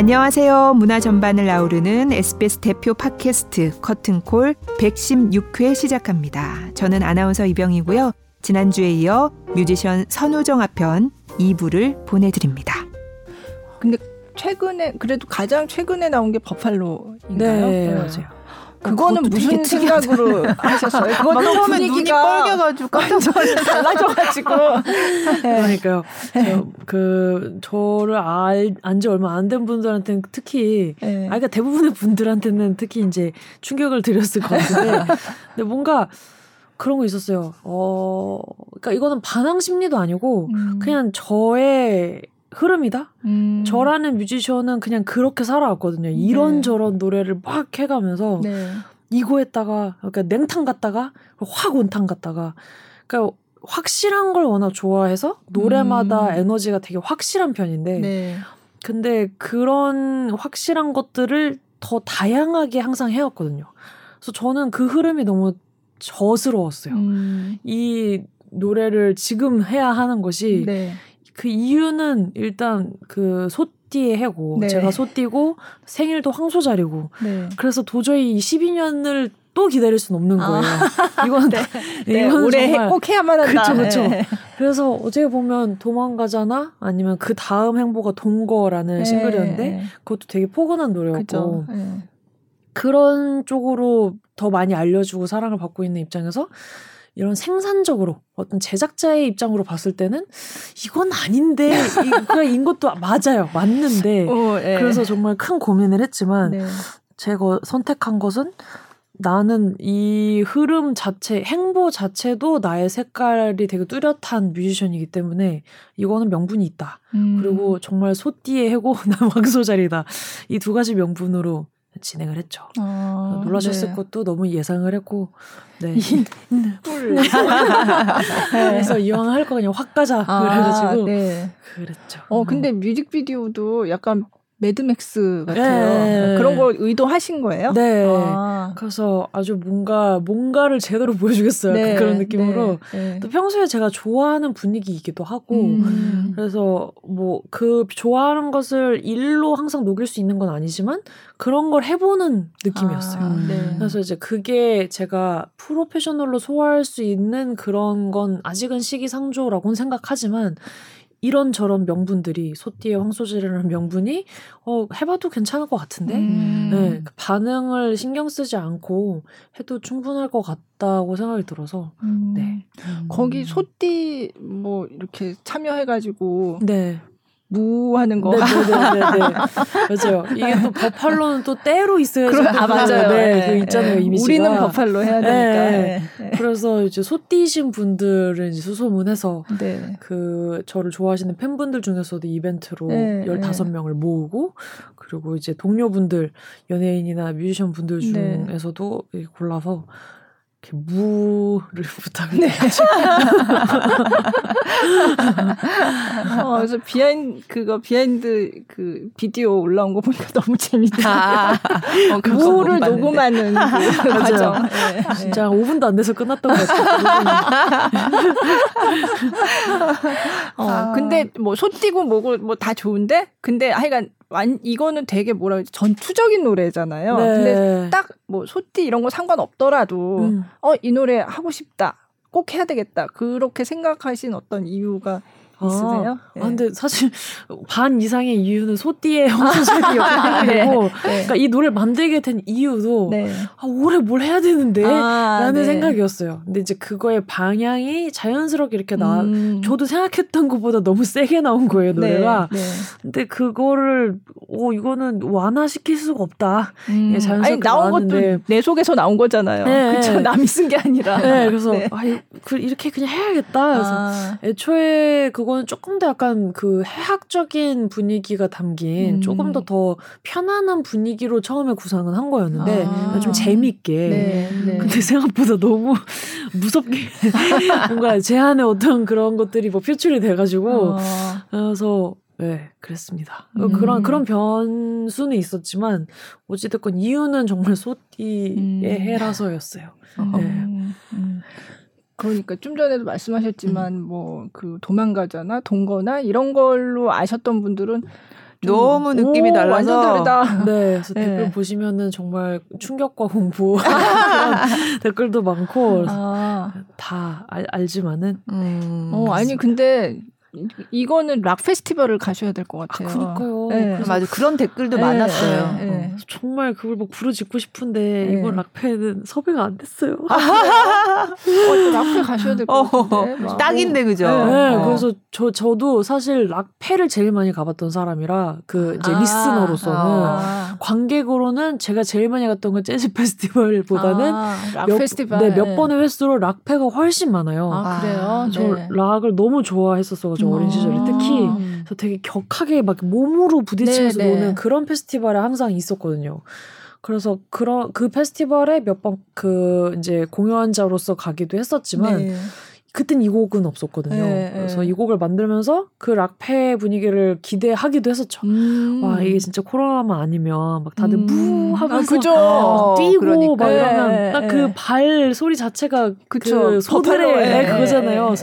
안녕하세요. 문화 전반을 아우르는 SBS 대표 팟캐스트 커튼콜 116회 시작합니다. 저는 아나운서 이병이고요. 지난주에 이어 뮤지션 선우정 아편 2부를 보내드립니다. 근데 최근에 그래도 가장 최근에 나온 게 버팔로인가요? 네, 맞아요. 그거는 무슨 생각으로 하셨어요? 그것도 처음에 눈이 뻘겨가지고 깜짝 달라져가지고. 그러니까요. 저, 그 저를 알, 안지 얼마 안 된 분들한테는 특히, 네. 아, 그러니까 대부분의 분들한테는 특히 이제 충격을 드렸을 것 같은데, 근데 뭔가 그런 거 있었어요. 어, 그러니까 이거는 반항 심리도 아니고 음. 그냥 저의 흐름이다. 음. 저라는 뮤지션은 그냥 그렇게 살아왔거든요. 이런 저런 노래를 막 해가면서 네. 이거 했다가 그러니까 냉탕 갔다가 확 온탕 갔다가 그러니까 확실한 걸 워낙 좋아해서 노래마다 음. 에너지가 되게 확실한 편인데 네. 근데 그런 확실한 것들을 더 다양하게 항상 해왔거든요. 그래서 저는 그 흐름이 너무 저스러웠어요. 음. 이 노래를 지금 해야 하는 것이 네. 그 이유는 일단 그 소띠의 해고 네. 제가 소띠고 생일도 황소자리고 네. 그래서 도저히 이 12년을 또 기다릴 수는 없는 거예요. 이건 네, 네, 이거는 올해 정말 꼭 해야만 한다. 그쵸, 그쵸. 네. 그래서 어떻게 보면 도망가잖아 아니면 그 다음 행보가 동거라는 네. 싱글이었는데 그것도 되게 포근한 노래였고. 네. 그런 쪽으로 더 많이 알려주고 사랑을 받고 있는 입장에서 이런 생산적으로 어떤 제작자의 입장으로 봤을 때는 이건 아닌데 이인 것도 맞아요 맞는데 어, 네. 그래서 정말 큰 고민을 했지만 네. 제가 선택한 것은 나는 이 흐름 자체, 행보 자체도 나의 색깔이 되게 뚜렷한 뮤지션이기 때문에 이거는 명분이 있다. 음. 그리고 정말 소띠의 해고, 난 왕소자리다. 이 두 가지 명분으로 진행을 했죠. 어, 놀라셨을 네. 것도 너무 예상을 했고, 네. 뿔. 그래서 이왕 할 거 그냥 확 가자. 아, 그래가지고 네. 그랬죠. 어 근데 뮤직비디오도 약간 매드맥스 같아요. 네. 그런 걸 의도하신 거예요? 네. 아. 그래서 아주 뭔가 뭔가를 제대로 보여주겠어요. 네, 그런 느낌으로. 네, 네. 또 평소에 제가 좋아하는 분위기이기도 하고 음. 그래서 뭐 그 좋아하는 것을 일로 항상 녹일 수 있는 건 아니지만 그런 걸 해보는 느낌이었어요. 아, 네. 그래서 이제 그게 제가 프로페셔널로 소화할 수 있는 그런 건 아직은 시기상조라고는 생각하지만 이런 저런 명분들이 소띠의 황소질이라는 명분이 어 해봐도 괜찮을 것 같은데 음. 네, 그 반응을 신경 쓰지 않고 해도 충분할 것 같다고 생각이 들어서 음. 네. 거기 소띠 뭐 이렇게 참여해가지고 네. 무하는 거. 네네네 네. 맞아요. 이게 또 버팔로는 또 때로 있어야지. 그럼, 또아 맞아요. 네, 네, 그 있잖아요. 네. 이미지가. 우리는 버팔로 해야 되니까. 네. 네. 그래서 이제 소띠신 분들은 이제 수소문해서 네. 그 저를 좋아하시는 팬분들 중에서도 이벤트로 네, 15명을 모으고 그리고 이제 동료분들 연예인이나 뮤지션 분들 네. 중에서도 골라서 이렇게 무를 부탁을 네. 어, 그래서 behind 그거 behind 그 비디오 올라온 거 보니까 너무 재밌다. 아, 어, 무를. 녹음하는 그 과정. 네. 진짜 5분도 안 돼서 끝났던 것 같아요. 어, 아. 근데 뭐 소띠고 뭐고 뭐 다 좋은데 근데 하여간 완 이거는 되게 뭐라 그러지 전투적인 노래잖아요. 네. 근데 딱 뭐 소띠 이런 거 상관없더라도 음. 어이 노래 하고 싶다. 꼭 해야 되겠다. 그렇게 생각하신 어떤 이유가 있으세요? 아, 근데 사실 반 이상의 이유는 소띠의 네. 홍수색이었고 네. 그러니까 이 노래를 만들게 된 이유도 네. 아, 올해 뭘 해야 되는데 아, 라는 네. 생각이었어요. 근데 이제 그거의 방향이 자연스럽게 이렇게 나 음. 저도 생각했던 것보다 너무 세게 나온 거예요, 노래가. 네. 네. 근데 그거를 어 이거는 완화시킬 수가 없다. 음. 예, 자연스럽게 아니 나온 나왔는데. 것도 내 속에서 나온 거잖아요. 네. 그렇죠. 남이 쓴 게 아니라. 네, 그래서 네. 아, 이- 그 이렇게 그냥 해야겠다. 그래서 아, 애초에 그거 는 조금 더 약간 그 해학적인 분위기가 담긴 음. 조금 더 더 편안한 분위기로 처음에 구상은 한 거였는데 아. 좀 재밌게. 네, 네. 근데 생각보다 너무 무섭게 뭔가 제 안에 어떤 그런 것들이 뭐 표출이 돼가지고 어. 그래서 네 그랬습니다. 음. 그런 그런 변수는 있었지만 어찌됐건 이유는 정말 소띠의 음. 해라서였어요. 어. 네. 음, 음. 그러니까 좀 전에도 말씀하셨지만 음. 뭐그 도망가잖아 동거나 이런 걸로 아셨던 분들은 너무 느낌이 오, 달라서 완전 다르다. 네, 그래서 네. 댓글 보시면은 정말 충격과 공부 댓글도 많고 아, 다 알, 알지만은 음. 어 아니 근데 이- 이거는 락 페스티벌을 가셔야 될것아 같아요. 그러니까요. 네. 그래서 맞아 그런 댓글도 네, 많았어요. 네, 네. 정말 그걸 막 부르짖고 싶은데 네. 이번 락페는 섭외가 안 됐어요. 어, 또 락페 가셔야 될것 어, 같은데. 막. 딱인데 그죠? 네, 어. 그래서 저 저도 사실 락페를 제일 많이 가봤던 사람이라 그 이제 아, listener로서는 아. 관객으로는 제가 제일 많이 갔던 건 재즈 페스티벌보다는 아, 락 몇, 페스티벌. 네, 몇 번의 횟수로 락페가 훨씬 많아요. 아, 그래요? 아, 저 네. 락을 너무 좋아했었어 가지고 어린 시절에 특히 음. 그래서 되게 격하게 막 몸으로 부딪히면서 네, 네. 노는 그런 페스티벌에 항상 있었거든요. 그래서 그런 그 페스티벌에 몇 번 그 이제 공연자로서 가기도 했었지만 네. 그땐 이 곡은 없었거든요. 네, 그래서 네. 이 곡을 만들면서 그 락페 분위기를 기대하기도 했었죠. 음. 와 이게 진짜 코로나만 아니면 막 다들 음. 무 하면서 아, 그죠. 어, 뛰고 그러니까. 막 이러면 네, 딱 네. 그발 소리 자체가 그쵸. 그 소들의 네, 예, 그거잖아요.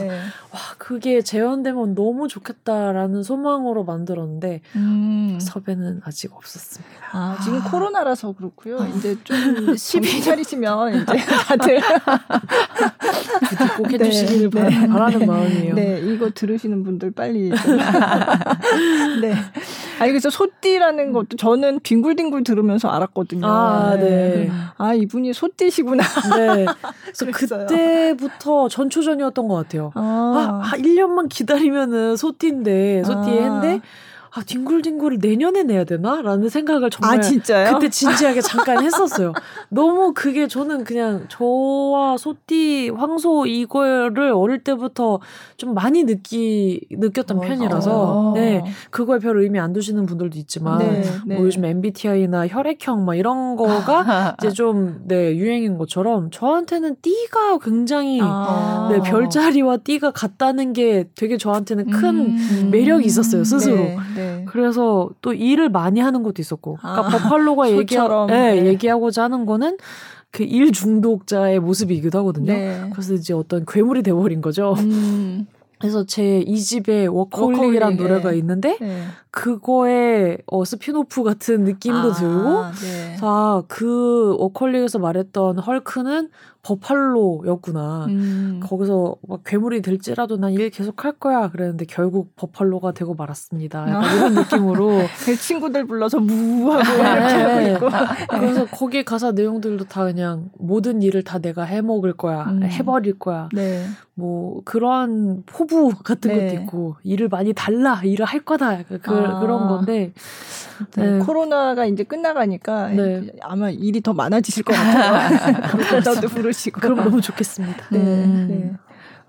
와 그게 재현되면 너무 좋겠다라는 소망으로 만들었는데 음. 섭외는 아직 없었습니다. 아, 지금 아. 코로나라서 그렇고요. 이제 좀 정신 차리시면 이제 다들 부디 꼭 네, 해주시기를 네. 바- 바라는 마음이에요. 네, 이거 들으시는 분들 빨리 좀. 네. 아니 그래서 소띠라는 것도 저는 뒹굴뒹굴 들으면서 알았거든요. 아, 네. 아, 이분이 소띠시구나. 네. 그래서 그랬어요. 그때부터 전초전이었던 것 같아요. 아, 아 1년만 기다리면은 소띠인데, 소띠에 아. 했는데, 아, 뒹굴뒹굴을 내년에 내야 되나? 라는 생각을 정말. 아, 진짜요? 그때 진지하게 잠깐 했었어요. 너무 그게 저는 그냥 저와 소띠, 황소 이거를 어릴 때부터 좀 많이 느끼, 느꼈던 편이라서, 어. 네. 그거에 별 의미 안 두시는 분들도 있지만, 네, 네. 뭐 요즘 MBTI나 혈액형 막 이런 거가 이제 좀, 네, 유행인 것처럼 저한테는 띠가 굉장히 아. 네, 별자리와 띠가 같다는 게 되게 저한테는 큰 음. 매력이 있었어요, 스스로. 네, 네. 그래서 또 일을 많이 하는 것도 있었고. 그러니까 아, 버팔로가 얘기하, 소처럼. 네, 네. 얘기하고자 하는 거는 그 일 중독자의 모습이기도 하거든요. 네. 그래서 이제 어떤 괴물이 돼버린 거죠. 음. 그래서 제 이 집에 워커홀릭이라는 워커홀릭, 노래가 네. 있는데 네. 그거에 어, 스피노프 같은 느낌도 아, 들고 네. 자, 그 워커홀릭에서 말했던 헐크는 버팔로였구나. 음. 거기서 막 괴물이 될지라도 난 일 계속 할 거야. 그랬는데 결국 버팔로가 되고 말았습니다. 약간 아. 이런 느낌으로. 그 친구들 불러서 무하고 이렇게 네. 하고 있고. 그래서 거기 가사 내용들도 다 그냥 모든 일을 다 내가 해먹을 거야. 음. 해버릴 거야. 네. 뭐 그러한 포부 같은 네. 것도 있고 일을 많이 달라. 일을 할 거다. 그, 아. 그런 건데. 네, 네. 코로나가 이제 끝나가니까 네. 아마 일이 더 많아지실 것 같아요. 불러도 부르시고. 그럼 너무 좋겠습니다. 네, 음.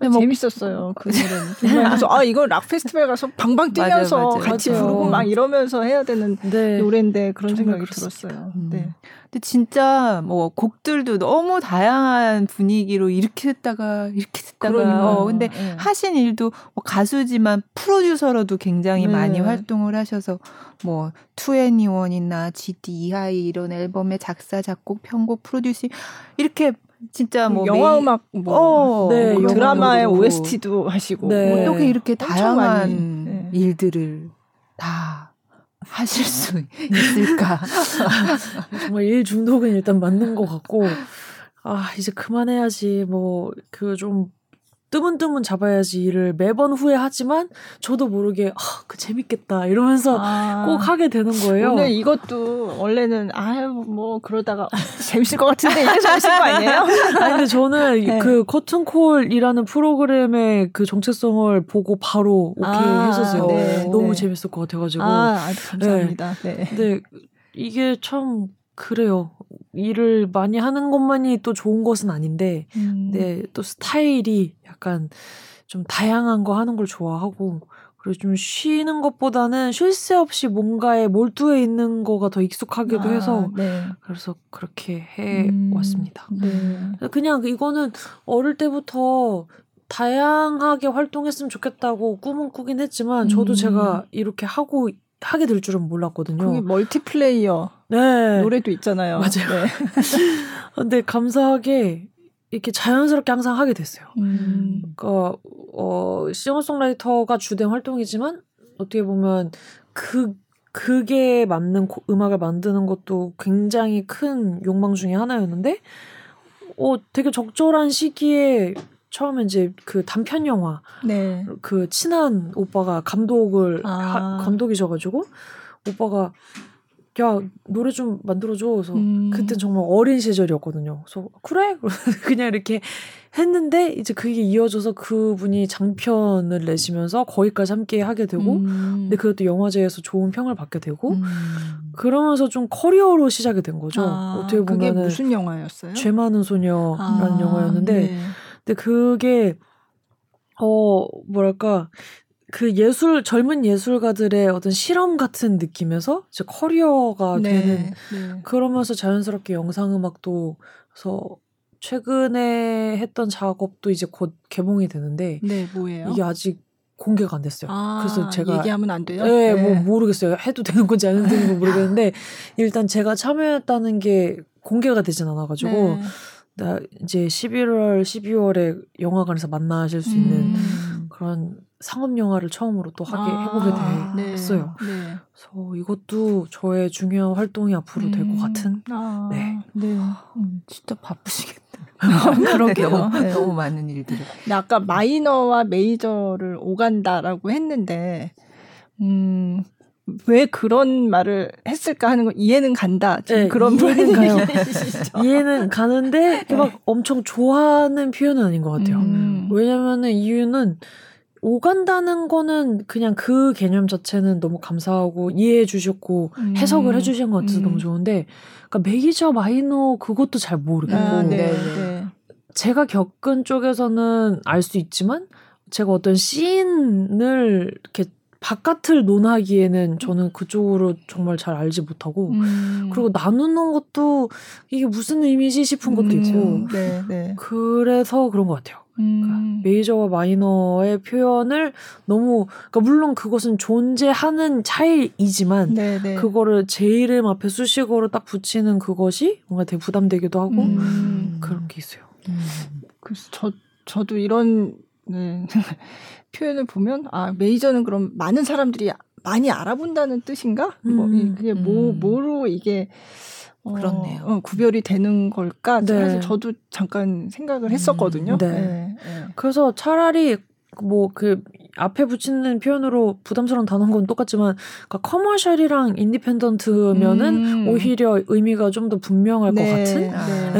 네. 뭐- 재밌었어요. 그 노래는. 정말 그래서 아 이거 락 페스티벌 가서 방방 맞아요, 뛰면서 맞아요. 같이 맞아요. 부르고 막 이러면서 해야 되는 네. 노래인데 그런 생각이 그렇습니다. 들었어요. 음. 네. 근데 진짜 뭐 곡들도 너무 다양한 분위기로 이렇게 듣다가 이렇게 그러니까요. 어 근데 네. 하신 일도 뭐 가수지만 프로듀서로도 굉장히 네. 많이 활동을 하셔서 뭐 투애니원이나 GD 이하이 이런 앨범의 작사 작곡 편곡 프로듀싱 이렇게 진짜 뭐 영화 메인- 음악 뭐 어, 네, 뭐 드라마의 OST도 하시고 네. 어떻게 이렇게 다양한 많이, 네. 일들을 다 하실 수 있을까? 정말 일 중독은 일단 맞는 것 같고 아 이제 그만해야지 뭐 그 좀 뜨문뜨문 잡아야지 일을 매번 후회하지만 저도 모르게 아 그 재밌겠다 이러면서 아. 꼭 하게 되는 거예요. 오늘 이것도 원래는 아유 뭐 그러다가 재밌을 것 같은데 이래서 하신 거 아니에요? 아니 근데 저는 네. 그 커튼콜이라는 프로그램의 그 정체성을 보고 바로 오케이 아, 했었어요. 네, 너무 네. 재밌을 것 같아가지고. 아, 감사합니다. 네. 근데 이게 참 그래요. 일을 많이 하는 것만이 또 좋은 것은 아닌데 음. 네, 또 스타일이 약간 좀 다양한 거 하는 걸 좋아하고 그리고 좀 쉬는 것보다는 쉴 새 없이 뭔가에 몰두해 있는 거가 더 익숙하기도 아, 해서 네. 그래서 그렇게 해 음, 왔습니다. 네. 그냥 이거는 어릴 때부터 다양하게 활동했으면 좋겠다고 꿈은 꾸긴 했지만 저도 음. 제가 이렇게 하고 하게 될 줄은 몰랐거든요. 멀티플레이어 네. 노래도 있잖아요. 맞아요. 네. 근데 감사하게 이렇게 자연스럽게 항상 하게 됐어요. 음. 그러니까 어 싱어송라이터가 주된 활동이지만 어떻게 보면 그 그게 맞는 고- 음악을 만드는 것도 굉장히 큰 욕망 중에 하나였는데 어 되게 적절한 시기에 처음에 이제 그 단편 영화 네. 그 친한 오빠가 감독을 아. 하- 감독이셔가지고 오빠가 야 노래 좀 만들어줘 그래서 음. 그때 정말 어린 시절이었거든요. 그래서 그래 그냥 이렇게 했는데 이제 그게 이어져서 그분이 장편을 내시면서 거기까지 함께 하게 되고 음. 근데 그것도 영화제에서 좋은 평을 받게 되고 음. 그러면서 좀 커리어로 시작이 된 거죠. 아, 어떻게 그게 보면은 무슨 영화였어요? 죄 많은 소녀라는 아, 영화였는데 네. 근데 그게 어 뭐랄까 그 예술 젊은 예술가들의 어떤 실험 같은 느낌에서 이제 커리어가 네. 되는 네. 그러면서 자연스럽게 영상 음악도 그래서 최근에 했던 작업도 이제 곧 개봉이 되는데 네, 뭐예요? 이게 아직 공개가 안 됐어요. 아, 그래서 제가 얘기하면 안 돼요? 네, 뭐 모르겠어요. 해도 되는 건지 안 되는 건지 모르겠는데 일단 제가 참여했다는 게 공개가 되진 않아가지고 네. 나 이제 11월, 12월에 영화관에서 만나실 수 있는 음. 그런 상업 영화를 처음으로 또 하게 아, 해보게 네. 됐어요. 네. 그래서 이것도 저의 중요한 활동이 앞으로 될것 음. 같은. 아, 네. 네. 음, 진짜 바쁘시겠다. 그러게요. 너무, 네. 너무 많은 일들이. 근데 아까 마이너와 메이저를 오간다라고 했는데, 음, 왜 그런 말을 했을까 하는 건 이해는 간다. 지금 네, 그런 이해는 가요. 이해는 가는데 막 엄청 좋아하는 표현은 아닌 것 같아요. 음. 왜냐면은 이유는 오간다는 거는 그냥 그 개념 자체는 너무 감사하고 이해해 주셨고 음. 해석을 해 주신 것 같아서 음. 너무 좋은데 그러니까 메이저 마이너 그것도 잘 모르겠고 아, 네, 네, 네. 제가 겪은 쪽에서는 알 수 있지만 제가 어떤 씬을 이렇게 바깥을 논하기에는 저는 그쪽으로 정말 잘 알지 못하고 음. 그리고 나누는 것도 이게 무슨 의미지 싶은 것도 음, 있고 네, 네. 그래서 그런 것 같아요. 그러니까 음. 메이저와 마이너의 표현을 너무 그러니까 물론 그것은 존재하는 차이이지만 네, 네. 그거를 제 이름 앞에 수식어로 딱 붙이는 그것이 뭔가 되게 부담되기도 하고 음. 그런 게 있어요. 그래서 저 저도 이런 네. 표현을 보면 아 메이저는 그럼 많은 사람들이 많이 알아본다는 뜻인가? 뭐 음, 이- 그게 뭐 음. 뭐로 이게 어, 그렇네요. 어, 구별이 되는 걸까? 네. 사실 저도 잠깐 생각을 했었거든요. 네. 네, 네. 그래서 차라리 뭐 그 앞에 붙이는 표현으로 부담스러운 단어인 건 똑같지만 그러니까 커머셜이랑 인디펜던트면은 음. 오히려 의미가 좀 더 분명할 네, 것 같은. 네. 네.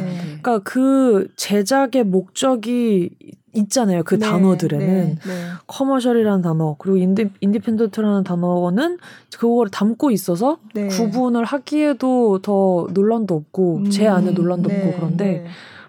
네. 그러니까 그 제작의 목적이 있잖아요. 그 네, 단어들에는 네, 네. commercial이라는 단어 그리고 인디, independent라는 단어는 그거를 담고 있어서 네. 구분을 하기에도 더 논란도 없고 제 안에 논란도 네, 없고 그런데 네.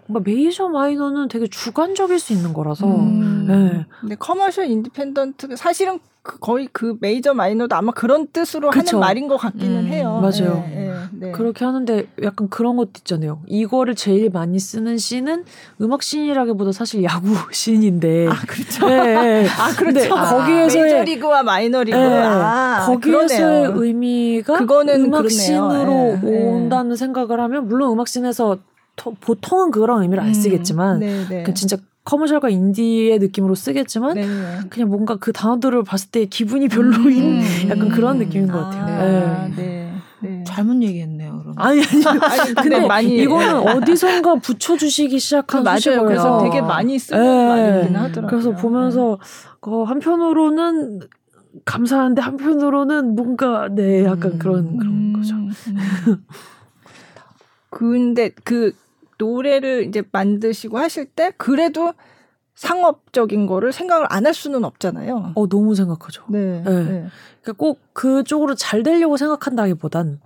뭔가 메이저 마이너는 되게 주관적일 수 있는 거라서 음. 네. 근데 commercial independent 사실은 그 거의 그 메이저 마이너도 아마 그런 뜻으로 그쵸. 하는 말인 것 같기는 음, 해요. 맞아요. 네, 네, 네. 그렇게 하는데 약간 그런 것도 있잖아요. 이거를 제일 많이 쓰는 씬은 음악 씬이라기보다 사실 야구 씬인데. 아 그렇죠. 네, 네. 아 그렇죠. 거기에서의 메이저리그와 마이너리그. 네, 아, 거기에서의 그러네요. 의미가 그거는 음악. 씬으로. 온다는 생각을 하면 물론 음악 씬에서 터- 보통은 그런 의미를 안 음, 쓰겠지만 네, 네. 그 진짜 commercial과 인디의 느낌으로 쓰겠지만 네. 그냥 뭔가 그 단어들을 봤을 때 기분이 별로인 음, 약간 그런 음. 느낌인 것 아, 같아요. 네. 네. 네. 잘못 얘기했네요. 그럼. 아니 아니 아니, 근데, 근데 많이 이거는 어디선가 붙여주시기 그 시작한 맞아요. 수식어예요. 그래서 되게 많이 쓰는 네. 말이긴 하더라고요. 그래서 보면서 그 한편으로는 감사한데 한편으로는 뭔가 네 약간 음. 그런 그런 음, 거죠. 음. 근데 그 노래를 이제 만드시고 하실 때 그래도 상업적인 거를 생각을 안 할 수는 없잖아요. 어 너무 생각하죠. 네. 네. 네. 그러니까 꼭 그쪽으로 잘 되려고 생각한다기보단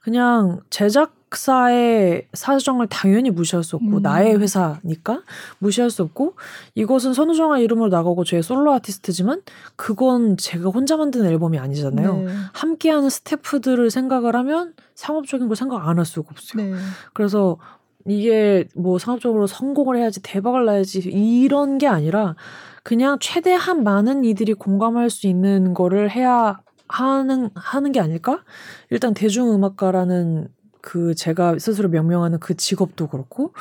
그냥 제작사의 사정을 당연히 무시할 수 없고 음. 나의 회사니까 무시할 수 없고 이것은 선우정아 이름으로 나가고 저의 솔로 아티스트지만 그건 제가 혼자 만든 앨범이 아니잖아요. 네. 함께하는 스태프들을 생각을 하면 상업적인 걸 생각 안 할 수가 없어요. 네. 그래서 이게 뭐 상업적으로 성공을 해야지 대박을 나야지 이런 게 아니라 그냥 최대한 많은 이들이 공감할 수 있는 거를 해야 하는 하는 게 아닐까? 일단 대중음악가라는 그 제가 스스로 명명하는 그 직업도 그렇고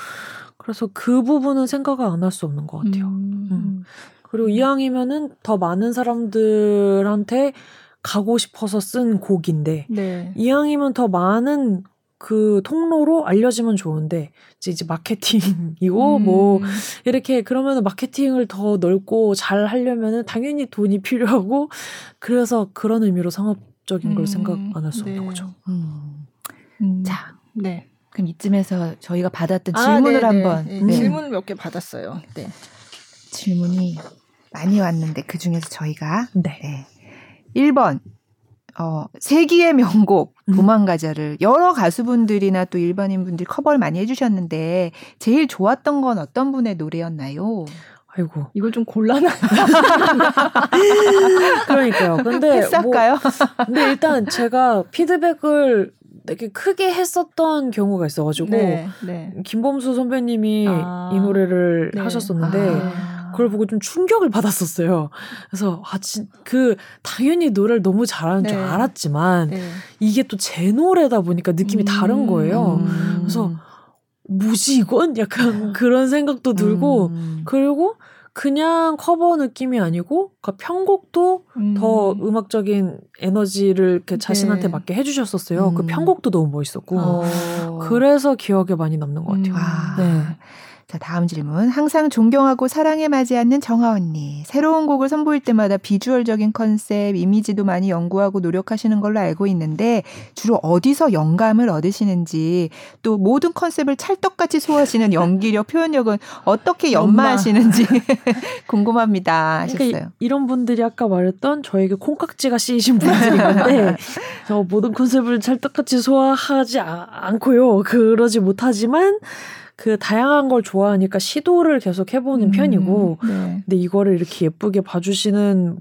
그래서 그 부분은 생각을 안 할 수 없는 것 같아요. 음. 음. 그리고 이왕이면은 더 많은 사람들한테 가고 싶어서 쓴 곡인데 네. 이왕이면 더 많은 그 통로로 알려지면 좋은데 이제, 이제 마케팅이고 음. 뭐 이렇게 그러면은 마케팅을 더 넓고 잘 하려면은 당연히 돈이 필요하고 그래서 그런 의미로 상업적인 걸 음, 생각 안 할 수 없는 네. 거죠. 음. 음. 자, 네. 그럼 이쯤에서 저희가 받았던 아, 질문을 네, 한번 네. 네. 질문을 몇 개 받았어요. 네. 질문이 많이 왔는데 그 중에서 저희가 네. 네. 1번 어, 세기의 명곡 음. 도망가자를 여러 가수분들이나 또 일반인 분들이 커버를 많이 해주셨는데 제일 좋았던 건 어떤 분의 노래였나요? 아이고. 이걸 좀 곤란한. 그러니까요. 근데 뭐, 패스할까요? 근데 일단 제가 피드백을 되게 크게 했었던 경우가 있어가지고 네. 네. 김범수 선배님이 아. 이 노래를 네. 하셨었는데 아. 그걸 보고 좀 충격을 받았었어요. 그래서 아, 진, 그 당연히 노래를 너무 잘하는 줄 네. 알았지만 네. 이게 또 제 노래다 보니까 느낌이 음. 다른 거예요. 음. 그래서 뭐지 이건 약간 그런 생각도 들고 음. 그리고 그냥 커버 느낌이 아니고 그 편곡도 음. 더 음악적인 에너지를 이렇게 자신한테 네. 맞게 해주셨었어요. 그 음. 편곡도 너무 멋있었고 어. 그래서 기억에 많이 남는 것 같아요. 음. 아. 네. 자, 다음 질문. 항상 존경하고 사랑에 맞지 않는 정하 언니. 새로운 곡을 선보일 때마다 비주얼적인 컨셉, 이미지도 많이 연구하고 노력하시는 걸로 알고 있는데 주로 어디서 영감을 얻으시는지 또 모든 컨셉을 찰떡같이 소화하시는 연기력, 표현력은 어떻게 연마하시는지 궁금합니다. 하셨어요. 그러니까 이, 런 분들이 아까 말했던 저에게 콩깍지가 씌이신 분들인 건데 저 모든 컨셉을 찰떡같이 소화하지 아- 않고요. 그러지 못하지만 그 다양한 걸 좋아하니까 시도를 계속 해보는 음. 편이고 네. 근데 이거를 이렇게 예쁘게 봐주시는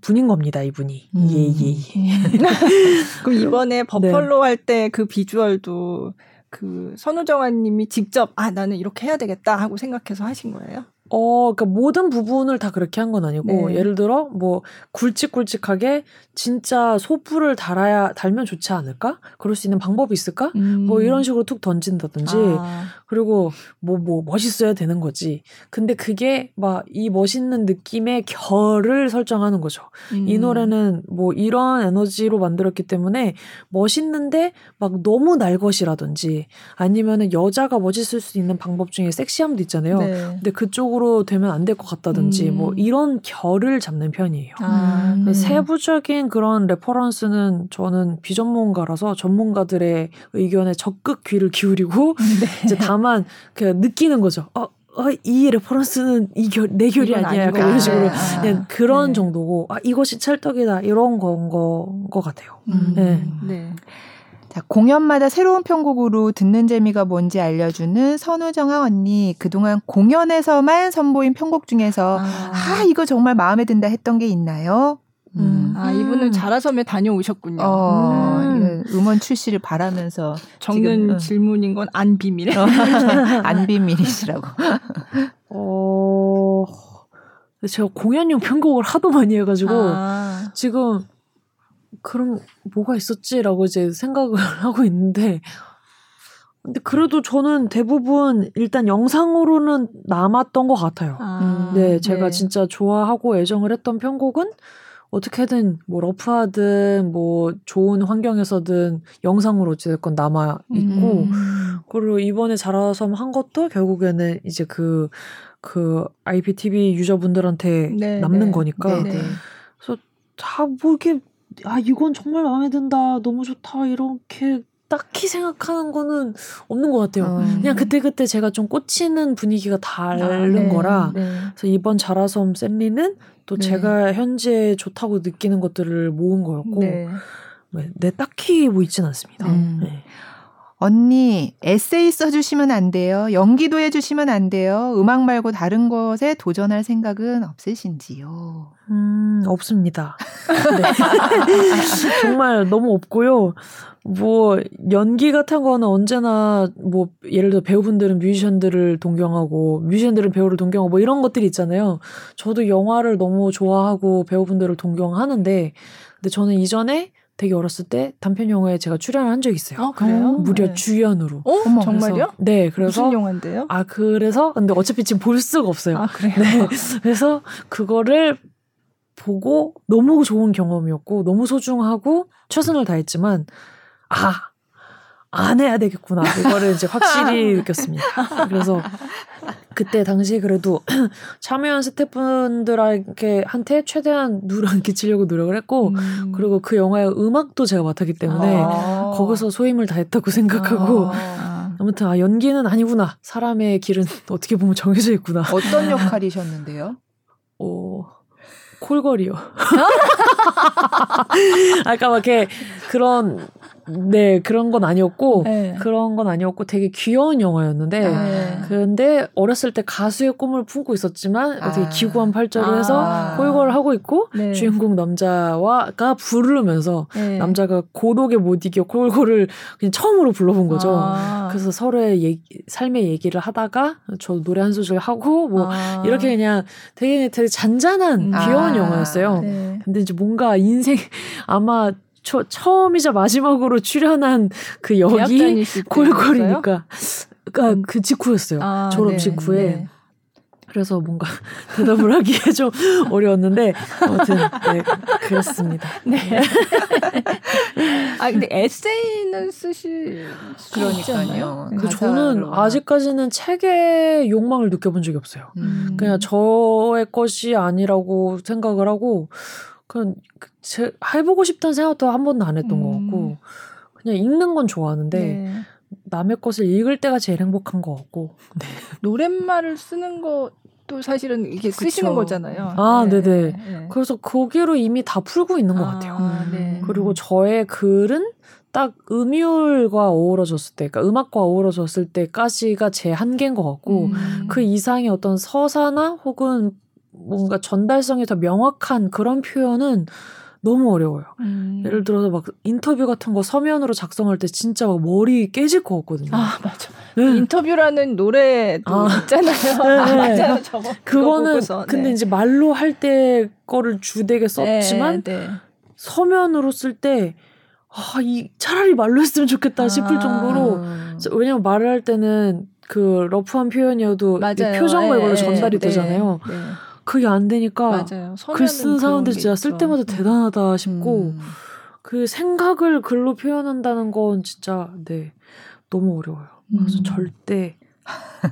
분인 겁니다, 이분이. 음. 예, 예, 예. 그럼 이번에 버펄로 할때 그 비주얼도 그 선우정아 님이 직접 아 나는 이렇게 해야 되겠다 하고 생각해서 하신 거예요? 어, 그러니까 모든 부분을 다 그렇게 한 건 아니고 네. 예를 들어 뭐 굵직굵직하게 진짜 소프를 달아야 달면 좋지 않을까? 그럴 수 있는 방법이 있을까? 뭐 이런 식으로 툭 던진다든지 음. 아, 그리고 뭐 뭐 멋있어야 되는 거지. 근데 그게 막 이 멋있는 느낌의 결을 설정하는 거죠. 이 음. 노래는 뭐 이런 에너지로 만들었기 때문에 멋있는데 막 너무 날 것이라든지 아니면은 여자가 멋있을 수 있는 방법 중에 섹시함도 있잖아요. 네. 근데 그쪽으로 되면 안 될 것 같다든지 음. 뭐 이런 결을 잡는 편이에요. 아, 음. 세부적인 그런 reference는 저는 비전문가라서 전문가들의 의견에 적극 귀를 기울이고 네. 이제 다만 그 느끼는 거죠. 어, 어, 이 reference는 이 결, 내 결이 아니야. 약간 이런 것 식으로 같아. 그냥 그런 네. 정도고 아 이것이 찰떡이다 이런 건 거, 거 같아요. 음. 네. 네. 자, 공연마다 새로운 편곡으로 듣는 재미가 뭔지 알려주는 선우정아 언니. 그동안 공연에서만 선보인 편곡 중에서 아, 이거 정말 마음에 든다 했던 게 있나요? 음. 아, 이분은 음. 자라섬에 다녀오셨군요. 어, 음. 이거 음원 출시를 바라면서 적는 지금, 어. 질문인 건 안 비밀해. 어, 안 비밀이시라고. 어 제가 공연용 편곡을 하도 많이 해가지고 아, 지금 그럼 뭐가 있었지라고 이제 생각을 하고 있는데 근데 그래도 저는 대부분 일단 영상으로는 남았던 것 같아요. 아, 네, 제가 네. 진짜 좋아하고 애정을 했던 편곡은 어떻게든 뭐 러프하든 뭐 좋은 환경에서든 영상으로 어찌됐건 남아 있고 음. 그리고 이번에 자라섬 한 것도 결국에는 이제 그, 그 IPTV 유저분들한테 네, 남는 네. 거니까 네, 네. 다뭐 이렇게 아 이건 정말 마음에 든다 너무 좋다 이렇게 딱히 생각하는 거는 없는 것 같아요. 어. 그냥 그때 그때 제가 좀 꽂히는 분위기가 다른 아, 네, 거라 네. 그래서 이번 자라섬 샌리는 또 네. 제가 현재 좋다고 느끼는 것들을 모은 거였고 네. 네, 네, 딱히 뭐 있진 않습니다. 음. 네. 언니, 에세이 써주시면 안 돼요. 연기도 해주시면 안 돼요. 음악 말고 다른 것에 도전할 생각은 없으신지요? 음, 없습니다. 네. 정말 너무 없고요. 뭐 연기 같은 거는 언제나 뭐 예를 들어 배우분들은 뮤지션들을 동경하고 뮤지션들은 배우를 동경하고 뭐 이런 것들이 있잖아요. 저도 영화를 너무 좋아하고 배우분들을 동경하는데 근데 저는 이전에 되게 어렸을 때 단편 영화에 제가 출연을 한 적이 있어요. 어, 그래요? 무려 네. 주연으로. 어, 어머, 정말요? 네, 그래서 무슨 영화인데요? 아 그래서 근데 어차피 지금 볼 수가 없어요. 아, 그래요? 네. 그래서 그거를 보고 너무 좋은 경험이었고 너무 소중하고 최선을 다했지만 아. 안 해야 되겠구나. 이거를 이제 확실히 느꼈습니다. 그래서 그때 당시 그래도 참여한 스태프분들에게 한테 최대한 누를 안 끼치려고 노력을 했고 음. 그리고 그 영화의 음악도 제가 맡았기 때문에 아. 거기서 소임을 다했다고 생각하고 아. 아무튼 아 연기는 아니구나 사람의 길은 어떻게 보면 정해져 있구나 어떤 역할이셨는데요? 어 콜걸이요 아까 막 이렇게 그런 네 그런 건 아니었고 네. 그런 건 아니었고 되게 귀여운 영화였는데 네. 근데 어렸을 때 가수의 꿈을 품고 있었지만 아. 되게 기구한 해서 아. 콜걸을 하고 있고 네. 주인공 남자와가 부르면서 네. 남자가 고독에 못 이겨 콜콜을 그냥 처음으로 불러본 거죠. 아. 그래서 서로의 얘기, 삶의 얘기를 하다가 저 노래 한 소절 하고 뭐 아. 이렇게 그냥 되게 되게 잔잔한 음. 귀여운 아. 영화였어요. 네. 근데 이제 뭔가 인생 아마 처, 처음이자 마지막으로 출연한 그때 콜콜이니까 그러니까 음. 그 직후였어요. 아, 졸업 네, 직후에. 네. 그래서 뭔가 대답을 하기에 좀 어려웠는데 아무튼 네, 그렇습니다. 네. 아 근데 에세이는 쓰실? 그러니까요. 네. 그 저는. 아직까지는 책의 욕망을 느껴본 적이 없어요. 음. 그냥 저의 것이 아니라고 생각을 하고 그냥 그 제, 해보고 싶다는 생각도 한 번도 안 했던 것 음. 같고 그냥 읽는 건 좋아하는데 네. 남의 것을 읽을 때가 제일 행복한 것 같고 네. 노랫말을 쓰는 것도 사실은 이게 쓰시는 그쵸. 거잖아요. 아, 네네. 네. 그래서 거기로 이미 다 풀고 있는 것 아, 같아요. 네. 그리고 저의 글은 딱 음율과 어우러졌을 때, 그러니까 음악과 어우러졌을 때까지가 제 한계인 것 같고 음. 그 이상의 어떤 서사나 혹은 뭔가 전달성이 더 명확한 그런 표현은 너무 어려워요. 음. 예를 들어서 막 인터뷰 같은 거 서면으로 작성할 때 진짜 막 머리 깨질 것 같거든요. 아 맞아. 네. 인터뷰라는 노래도 아. 있잖아요. 네, 아, 네. 맞아요. 저거 그거 그거는 보고서. 근데 네. 이제 말로 할 때 거를 주되게 썼지만 네, 네. 서면으로 쓸때 아, 이 차라리 말로 했으면 좋겠다 싶을 아. 정도로 왜냐면 말을 할 때는 그 러프한 표현이어도. 표정과 예, 이걸로 예, 전달이 네, 되잖아요. 네. 그게 안 되니까 맞아요. 글 쓰는 사람들 진짜 쓸 때마다 대 대단하다 싶고 음. 그 생각을 글로 표현한다는 건 진짜 네 너무 어려워요. 그래서 음. 절대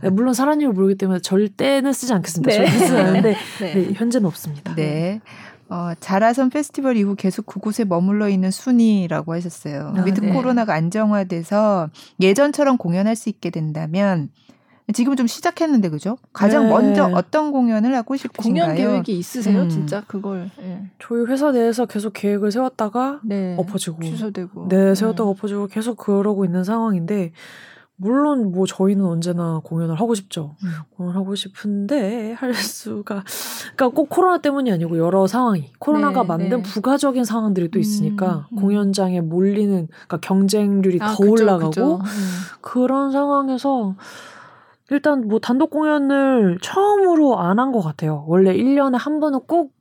네, 물론 사람 일을 모르기 때문에 절대는 쓰지 않겠습니다. 네. 절대 쓰지 않는데 네. 네, 현재는 없습니다. 네. 어, 자라섬 페스티벌 이후 계속 그곳에 머물러 있는 순이라고 하셨어요. 아, 위드 네. 코로나가 안정화돼서 예전처럼 공연할 수 있게 된다면 지금 좀 시작했는데 그죠? 가장 네. 먼저 어떤 공연을 하고 싶으신가요? 공연 계획이 있으세요? 음. 진짜 그걸. 네. 저희 회사 내에서 계속 계획을 세웠다가 네. 엎어지고 취소되고. 네, 세웠다가 엎어지고 계속 그러고 있는 상황인데 물론 뭐 저희는 언제나 공연을 하고 싶죠. 음. 공연을 하고 싶은데 할 수가 그러니까 꼭 코로나 때문이 아니고 여러 상황이 코로나가 네, 만든 네. 부가적인 상황들이 또 있으니까 음, 음. 공연장에 몰리는 그러니까 경쟁률이 아, 더 그죠, 올라가고 그죠. 음. 그런 상황에서 일단 뭐 단독 공연을 처음으로 안 한 것 같아요. 원래 1년에 한 번은 꼭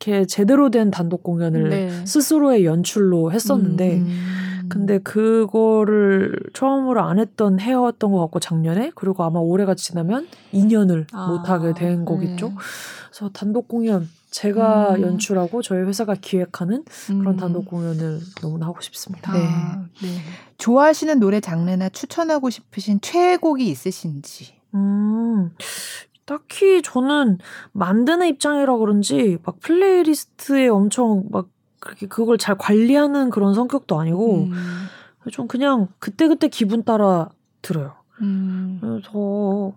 이렇게 제대로 된 단독 공연을 네. 스스로의 연출로 했었는데 음. 근데 그거를 처음으로 안 했던 해였던 것 같고 작년에 그리고 아마 올해가 지나면 2년을 아, 못 하게 된 거겠죠. 네. 그래서 단독 공연 제가 음. 연출하고 저희 회사가 기획하는 그런 음. 단독 공연을 너무나 하고 싶습니다. 네. 아, 네. 좋아하시는 노래 장르나 추천하고 싶으신 최애곡이 있으신지. 음, 딱히 저는 만드는 입장이라 그런지 막 playlist에 엄청 막 그렇게 그걸 잘 관리하는 그런 성격도 아니고 음. 좀 그냥 그때그때 기분 따라 들어요. 음. 그래서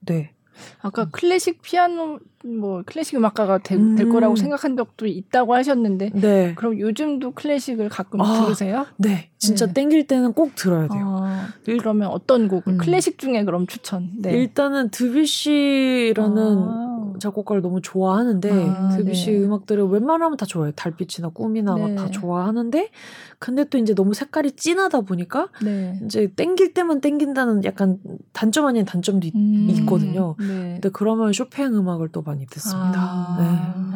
네. 아까 클래식 피아노 뭐 클래식 음악가가 되, 될 음. 거라고 생각한 적도 있다고 하셨는데 네. 그럼 요즘도 클래식을 가끔 아, 들으세요? 네. 진짜 네. 땡길 때는 꼭 들어야 돼요. 아, 일- 그러면 어떤 곡을 음. 클래식 중에 그럼 추천? 네. 일단은 드뷔시라는 아. 작곡가를 너무 좋아하는데 아, 드뷔시 네. 음악들을 웬만하면 다 좋아해요. 달빛이나 꿈이나 막 네. 다 좋아하는데 근데 또 이제 너무 색깔이 진하다 보니까 네. 이제 땡길 때만 땡긴다는 약간 단점 아닌 단점도 있, 음. 있거든요. 네. 근데 그러면 쇼팽 음악을 또 많이 듣습니다. 아. 네.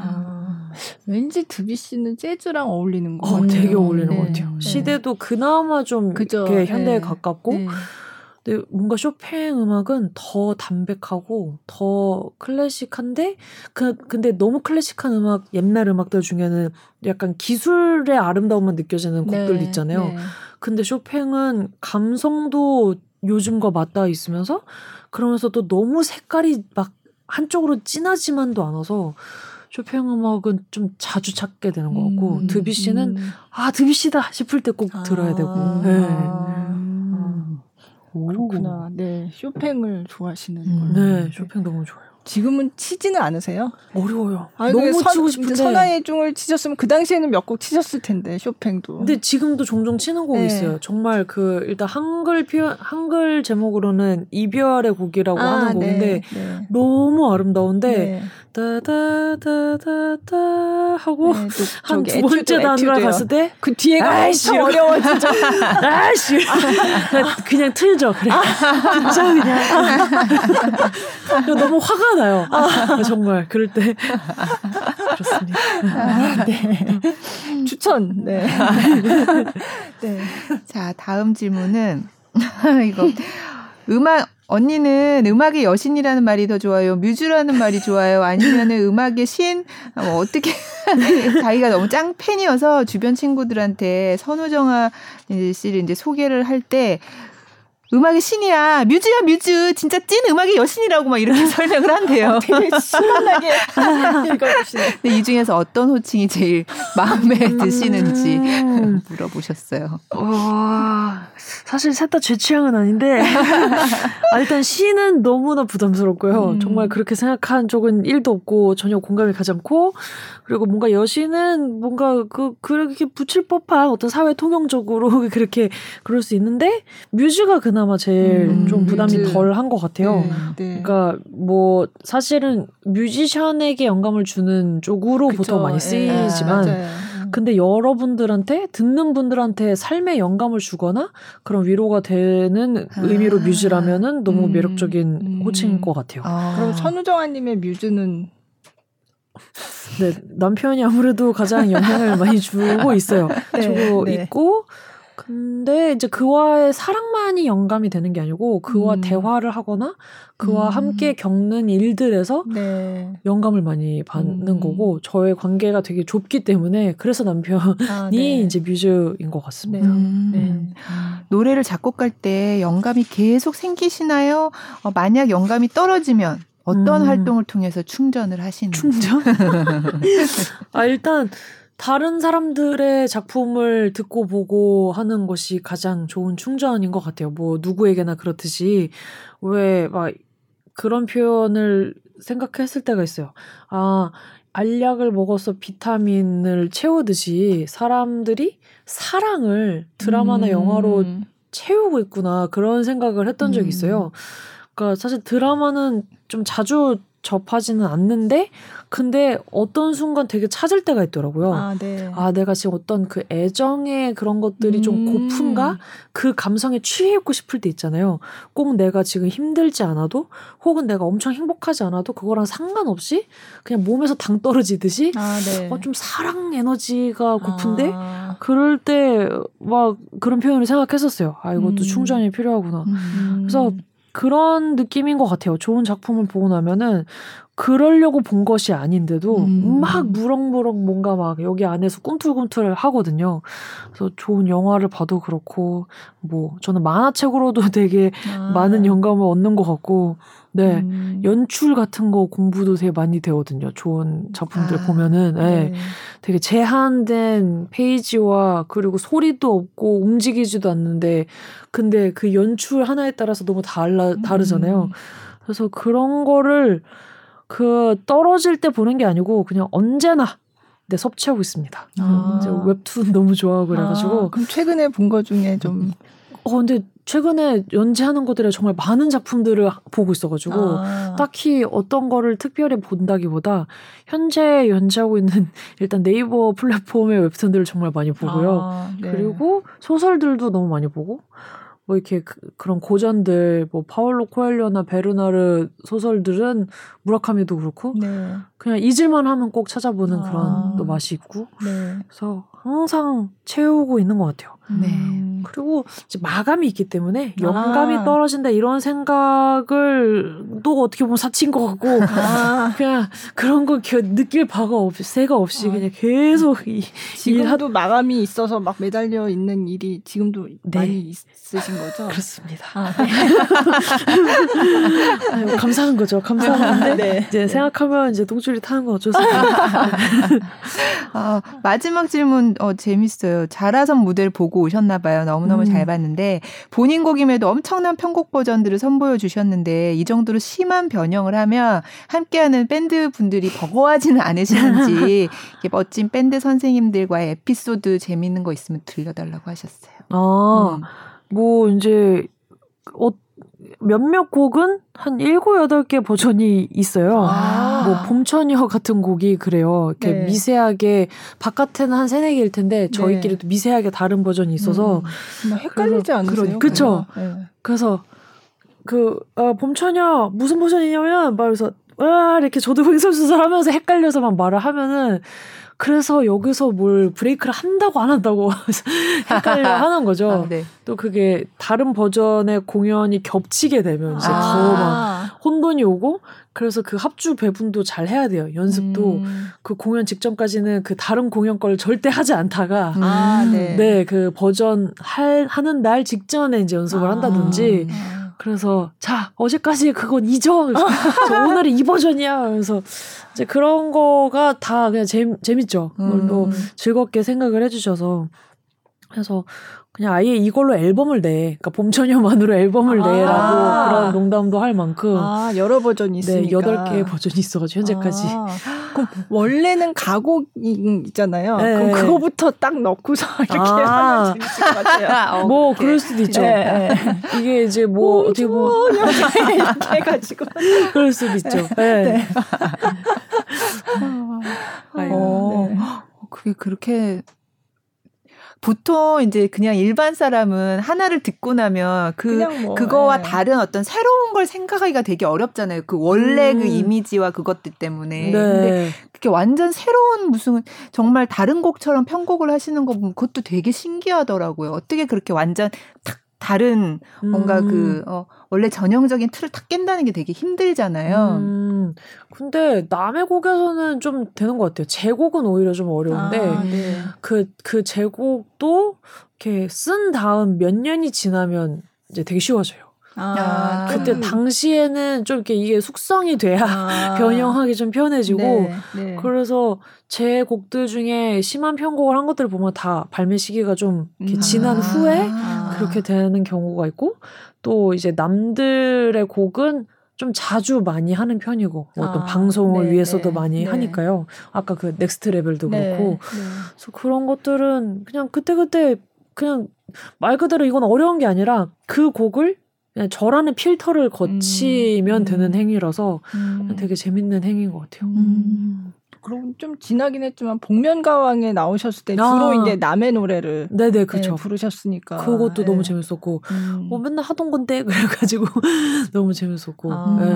아. 왠지 드뷔시는 재즈랑 어울리는 거 어, 같아요. 되게 어울리는 네. 것 같아요. 네. 시대도 그나마 좀 그죠. 이렇게 현대에 네. 가깝고 네. 근데 근데 뭔가 쇼팽 음악은 더 담백하고 더 클래식한데 그 근데 너무 클래식한 음악 옛날 음악들 중에는 약간 기술의 아름다움만 느껴지는 곡들 네, 있잖아요. 네. 근데 쇼팽은 감성도 요즘과 맞닿아 있으면서 그러면서도 너무 색깔이 막 한쪽으로 진하지만도 않아서 쇼팽 음악은 좀 자주 찾게 되는 것 같고 음, 드뷔시는 음. 아 드뷔시다 싶을 때꼭 아. 들어야 되고 아. 네. 음. 그렇구나. 네, 쇼팽을 좋아하시는 음. 걸로. 네 쇼팽 너무 좋아요. 지금은 치지는 않으세요? 어려워요. 아니, 너무 그 선- 치고 싶은데. 선화의 중을 치셨으면 그 당시에는 몇 곡 치셨을 텐데 쇼팽도. 근데 지금도 종종 치는 곡이 네. 있어요. 정말 그 일단 한글 표현 한글 제목으로는 이별의 곡이라고 아, 하는 곡인데 네, 네. 너무 아름다운데 네. 다다다다다 하고 네, 또한 저기 두 번째 에튜드요. 갔을 때 그 뒤에가 아이씨. 어려워 진짜. 아씨 그냥 틀죠 그래 진짜 그냥 너무 화가 나요 정말 그럴 때 그렇습니다 아, 네. 추천. 네. 네. 자, 다음 질문은 이거 음악 언니는 음악의 여신이라는 말이 더 좋아요. 뮤즈라는 말이 좋아요. 아니면은 음악의 신 뭐 어떻게 자기가 너무 짱 팬이어서 주변 친구들한테 선우정아 씨를 이제 소개를 할 때 음악의 신이야. 뮤즈야, 뮤즈. 진짜 찐 음악의 여신이라고 막 이렇게 설명을 한대요. 되게 신나게 읽어주시네. 근데 이 중에서 어떤 호칭이 제일 마음에 드시는지 음. 물어보셨어요. 와, 사실 셋 다 제 취향은 아닌데 아, 일단 시는 너무나 부담스럽고요. 음. 정말 그렇게 생각한 적은 1도 없고 전혀 공감이 가지 않고 그리고 뭔가 여시는 뭔가 그 그렇게 붙일 법한 어떤 사회 통용적으로 그렇게 그럴 수 있는데 뮤즈가 그나 마 제일 음, 좀 부담이 뮤즈. 덜한 것 같아요. 네, 네. 그러니까 뭐 사실은 뮤지션에게 영감을 주는 쪽으로 그쵸. 보통 많이 예, 쓰이지만 맞아요. 근데 여러분들한테 듣는 분들한테 삶에 영감을 주거나 그런 위로가 되는 아. 의미로 뮤즈라면은 너무 음, 매력적인 음. 호칭일 것 같아요. 그럼 선우정아님의 뮤즈는 네, 남편이 아무래도 가장 영향을 많이 주고 있어요. 네, 주고 네. 있고 근데 이제 그와의 사랑만이 영감이 되는 게 아니고 그와 음. 대화를 하거나 그와 음. 함께 겪는 일들에서 네. 영감을 많이 받는 음. 거고 저의 관계가 되게 좁기 때문에 그래서 남편이 아, 네. 이제 뮤즈인 것 같습니다. 네. 음. 네. 노래를 작곡할 때 영감이 계속 생기시나요? 어, 만약 영감이 떨어지면 어떤 음. 활동을 통해서 충전을 하시는지. 충전? 아, 일단, 다른 사람들의 작품을 듣고 보고 하는 것이 가장 좋은 충전인 것 같아요. 뭐, 누구에게나 그렇듯이. 왜, 막, 그런 표현을 생각했을 때가 있어요. 아, 알약을 먹어서 비타민을 채우듯이 사람들이 사랑을 드라마나 음. 영화로 채우고 있구나 그런 생각을 했던 적이 음. 있어요. 그러니까 사실 드라마는 좀 자주 접하지는 않는데 근데 어떤 순간 되게 찾을 때가 있더라고요. 아, 아, 네. 내가 지금 어떤 그 애정의 그런 것들이 좀 음. 고픈가? 그 감성에 취해 있고 싶을 때 있잖아요. 꼭 내가 지금 힘들지 않아도 혹은 내가 엄청 행복하지 않아도 그거랑 상관없이 그냥 몸에서 당 떨어지듯이 아, 네. 어, 좀 사랑 에너지가 고픈데 아. 그럴 때 막 그런 표현을 생각했었어요. 아 이것도 음. 충전이 필요하구나. 음. 그래서 그런 느낌인 것 같아요. 좋은 작품을 보고 나면은 그러려고 본 것이 아닌데도 음. 막 무럭무럭 뭔가 막 여기 안에서 꿈틀꿈틀 하거든요. 그래서 좋은 영화를 봐도 그렇고 뭐 저는 만화책으로도 되게 아. 많은 영감을 얻는 것 같고 네. 음. 연출 같은 거 공부도 되게 많이 되거든요. 좋은 작품들 아, 보면은 네. 네. 되게 제한된 페이지와 그리고 소리도 없고 움직이지도 않는데 근데 그 연출 하나에 따라서 너무 달라 다르잖아요. 음. 그래서 그런 거를 그 떨어질 때 보는 게 아니고 그냥 언제나 네, 섭취하고 있습니다. 아. 웹툰 너무 좋아하고 그래가지고 아, 그럼 최근에 본 거 중에 좀 어 근데 최근에 연재하는 것들에 정말 많은 작품들을 보고 있어가지고 아. 딱히 어떤 거를 특별히 본다기보다 현재 연재하고 있는 일단 네이버 플랫폼의 웹툰들을 정말 많이 보고요. 아, 네. 그리고 소설들도 너무 많이 보고 뭐 이렇게 그, 런 고전들 뭐 파울로 코엘료나 베르나르 소설들은 무라카미도 그렇고 네. 그냥 잊을만 하면 꼭 찾아보는 아. 그런 또 맛이 있고 네. 그래서 항상 채우고 있는 것 같아요. 네. 음. 그리고 이제 마감이 있기 때문에 영감이 아. 떨어진다 이런 생각을 또 어떻게 보면 사친 것 같고 아, 그냥 그런 거 겨- 느낄 바가 없 새가 없이 아. 그냥 계속 이 지금도 마감이 있어서 막 매달려 있는 일이 지금도 네. 많이 있으신 거죠? 그렇습니다. 아, 네. 아유, 감사한 거죠. 감사한 건데 네. 이제 생각하면 이제 똥줄이 타는 건 어쩔 수 없어요. 아, 마지막 질문 어, 재밌어요. 자라선 무대를 보고 오셨나 봐요. 너무너무 음. 잘 봤는데 본인 곡임에도 엄청난 편곡 버전들을 선보여 주셨는데 이 정도로 심한 변형을 하면 함께하는 밴드 분들이 버거워하지는 않으시는지 멋진 밴드 선생님들과의 에피소드 재밌는 거 있으면 들려달라고 하셨어요. 아, 음. 뭐 이제 어, 몇몇 곡은 한 일곱 여덟 개 버전이 있어요. 아. 뭐 봄처녀 같은 곡이 그래요. 이렇게 네. 미세하게 바깥에는 한 세네 개일 텐데 저희끼리도 미세하게 다른 버전이 있어서 음. 헷갈리지 그래서 않으세요? 그쵸? 네. 그래서 그 어, 봄처녀 무슨 버전이냐면 말해서 와 이렇게 저도 횡설수설하면서 헷갈려서 막 말을 하면은 그래서 여기서 뭘 브레이크를 한다고 안 한다고 헷갈려 하는 거죠. 아, 네. 또 그게 다른 버전의 공연이 겹치게 되면 이제 아. 더막 혼돈이 오고 그래서 그 합주 배분도 잘 해야 돼요. 연습도 음. 그 공연 직전까지는 그 다른 공연 걸 절대 하지 않다가 아, 네. 네 그 버전 할 하는 날 직전에 이제 연습을 아. 한다든지 아. 그래서 자 어제까지 그건 잊어 저 오늘은 이 버전이야 그래서 이제 그런 거가 다 그냥 재, 재밌죠 그걸 또 음. 즐겁게 생각을 해주셔서 그래서 그냥 아예 이걸로 앨범을 내 그러니까 봄처녀만으로 앨범을 아. 내라고 그런 농담도 할 만큼 아, 여러 버전이 네 있으니까. 여덟 개의 버전이 있어가지고 현재까지 아, 그럼 원래는 가곡이 있잖아요. 네. 그럼 그거부터 딱 넣고서 이렇게 아. 하면 재밌을 것 같아요. 어, 뭐. 그럴 수도 있죠 네. 이게 이제 뭐 어떻게 보면 이렇게, 이렇게 해가지고. 그럴 수도 있죠 네. 네. 아이고. 어, 네. 그게 그렇게 보통 이제 그냥 일반 사람은 하나를 듣고 나면 그 뭐, 그거와 예. 다른 어떤 새로운 걸 생각하기가 되게 어렵잖아요. 그 원래 음. 그 이미지와 그것들 때문에. 근데 네. 그게 완전 새로운 무슨 정말 다른 곡처럼 편곡을 하시는 거 보면 그것도 되게 신기하더라고요. 어떻게 그렇게 완전 탁 다른 뭔가 음. 그 어, 원래 전형적인 틀을 탁 깬다는 게 되게 힘들잖아요. 음, 근데 남의 곡에서는 좀 되는 것 같아요. 제 곡은 오히려 좀 어려운데 아, 네. 그그 제곡도 이렇게 쓴 다음 몇 년이 지나면 이제 되게 쉬워져요. 아, 아, 그때 좀- 당시에는 좀 이렇게 이게 숙성이 돼야 아. 변형하기 좀 편해지고 네, 네. 그래서 제 곡들 중에 심한 편곡을 한 것들을 보면 다 발매 시기가 좀 이렇게 음. 지난 아. 후에 아. 그렇게 되는 경우가 있고 또 이제 남들의 곡은 좀 자주 많이 하는 편이고 뭐 어떤 아, 방송을 네, 위해서도 네, 많이 네. 하니까요. 아까 그 Next Level도 네, 그렇고 네. 그래서 그런 것들은 그냥 그때 그때 그냥 말 그대로 이건 어려운 게 아니라 그 곡을 그냥 저라는 필터를 거치면 음. 되는 행위라서 음. 되게 재밌는 행위인 것 같아요. 음. 그럼 좀 지나긴 했지만 복면가왕에 나오셨을 때 주로 아. 이제 남의 노래를 네네 네, 그렇죠. 부르셨으니까 그것도 네. 너무 재밌었고 음. 뭐 맨날 하던 건데 그래가지고 너무 재밌었고 아. 네.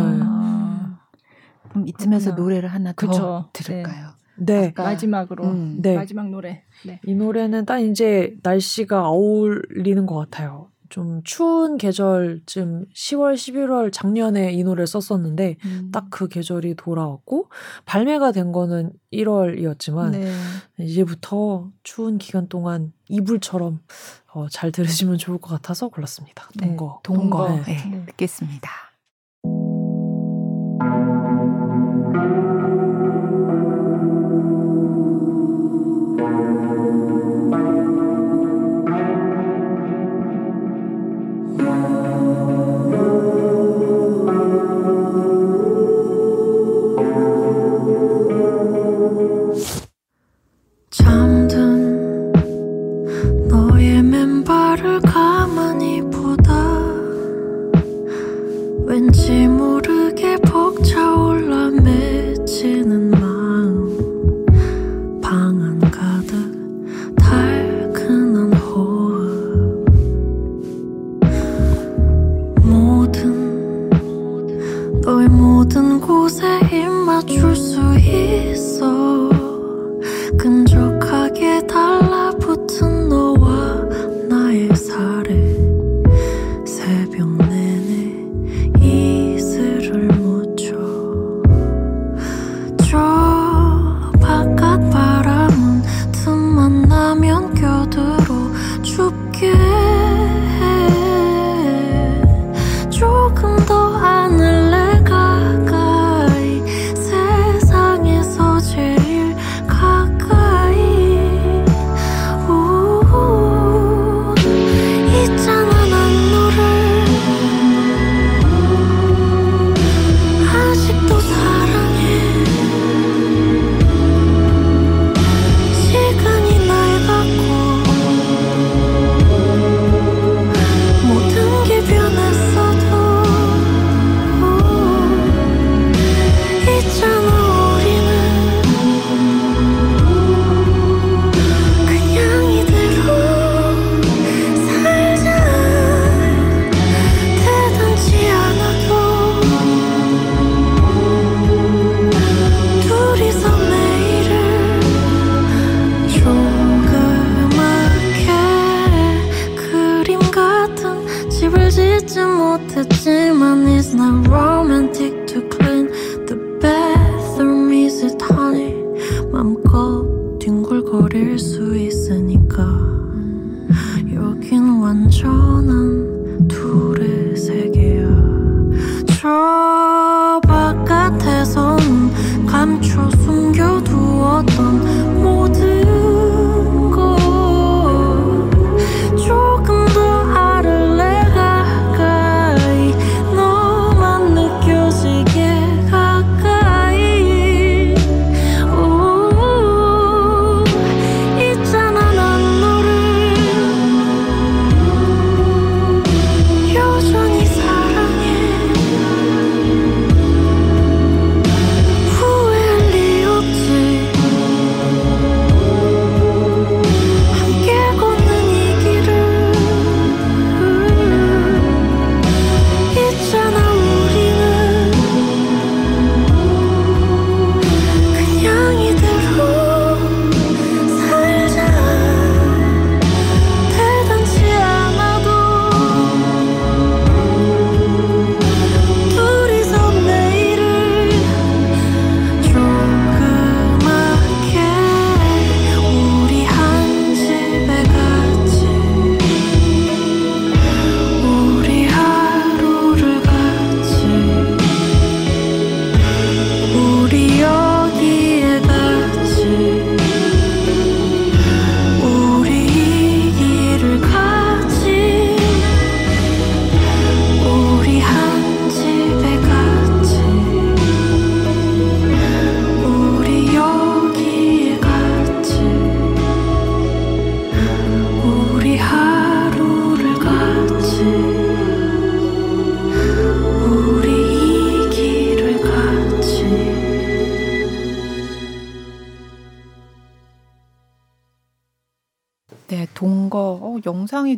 그럼 이쯤에서 그렇구나. 노래를 하나 더 그쵸. 들을까요? 네. 아까- 마지막으로 음. 네. 마지막 노래. 네. 이 노래는 딱 이제 날씨가 어울리는 것 같아요. 좀 추운 계절쯤 10월, 11월 작년에 이 노래를 썼었는데 음. 딱그 계절이 돌아왔고 발매가 된 거는 1월이었지만 네. 이제부터 추운 기간 동안 이불처럼 어, 잘 들으시면 좋을 것 같아서 골랐습니다. 네, 동거. 동거. 동거. 네, 네. 듣겠습니다.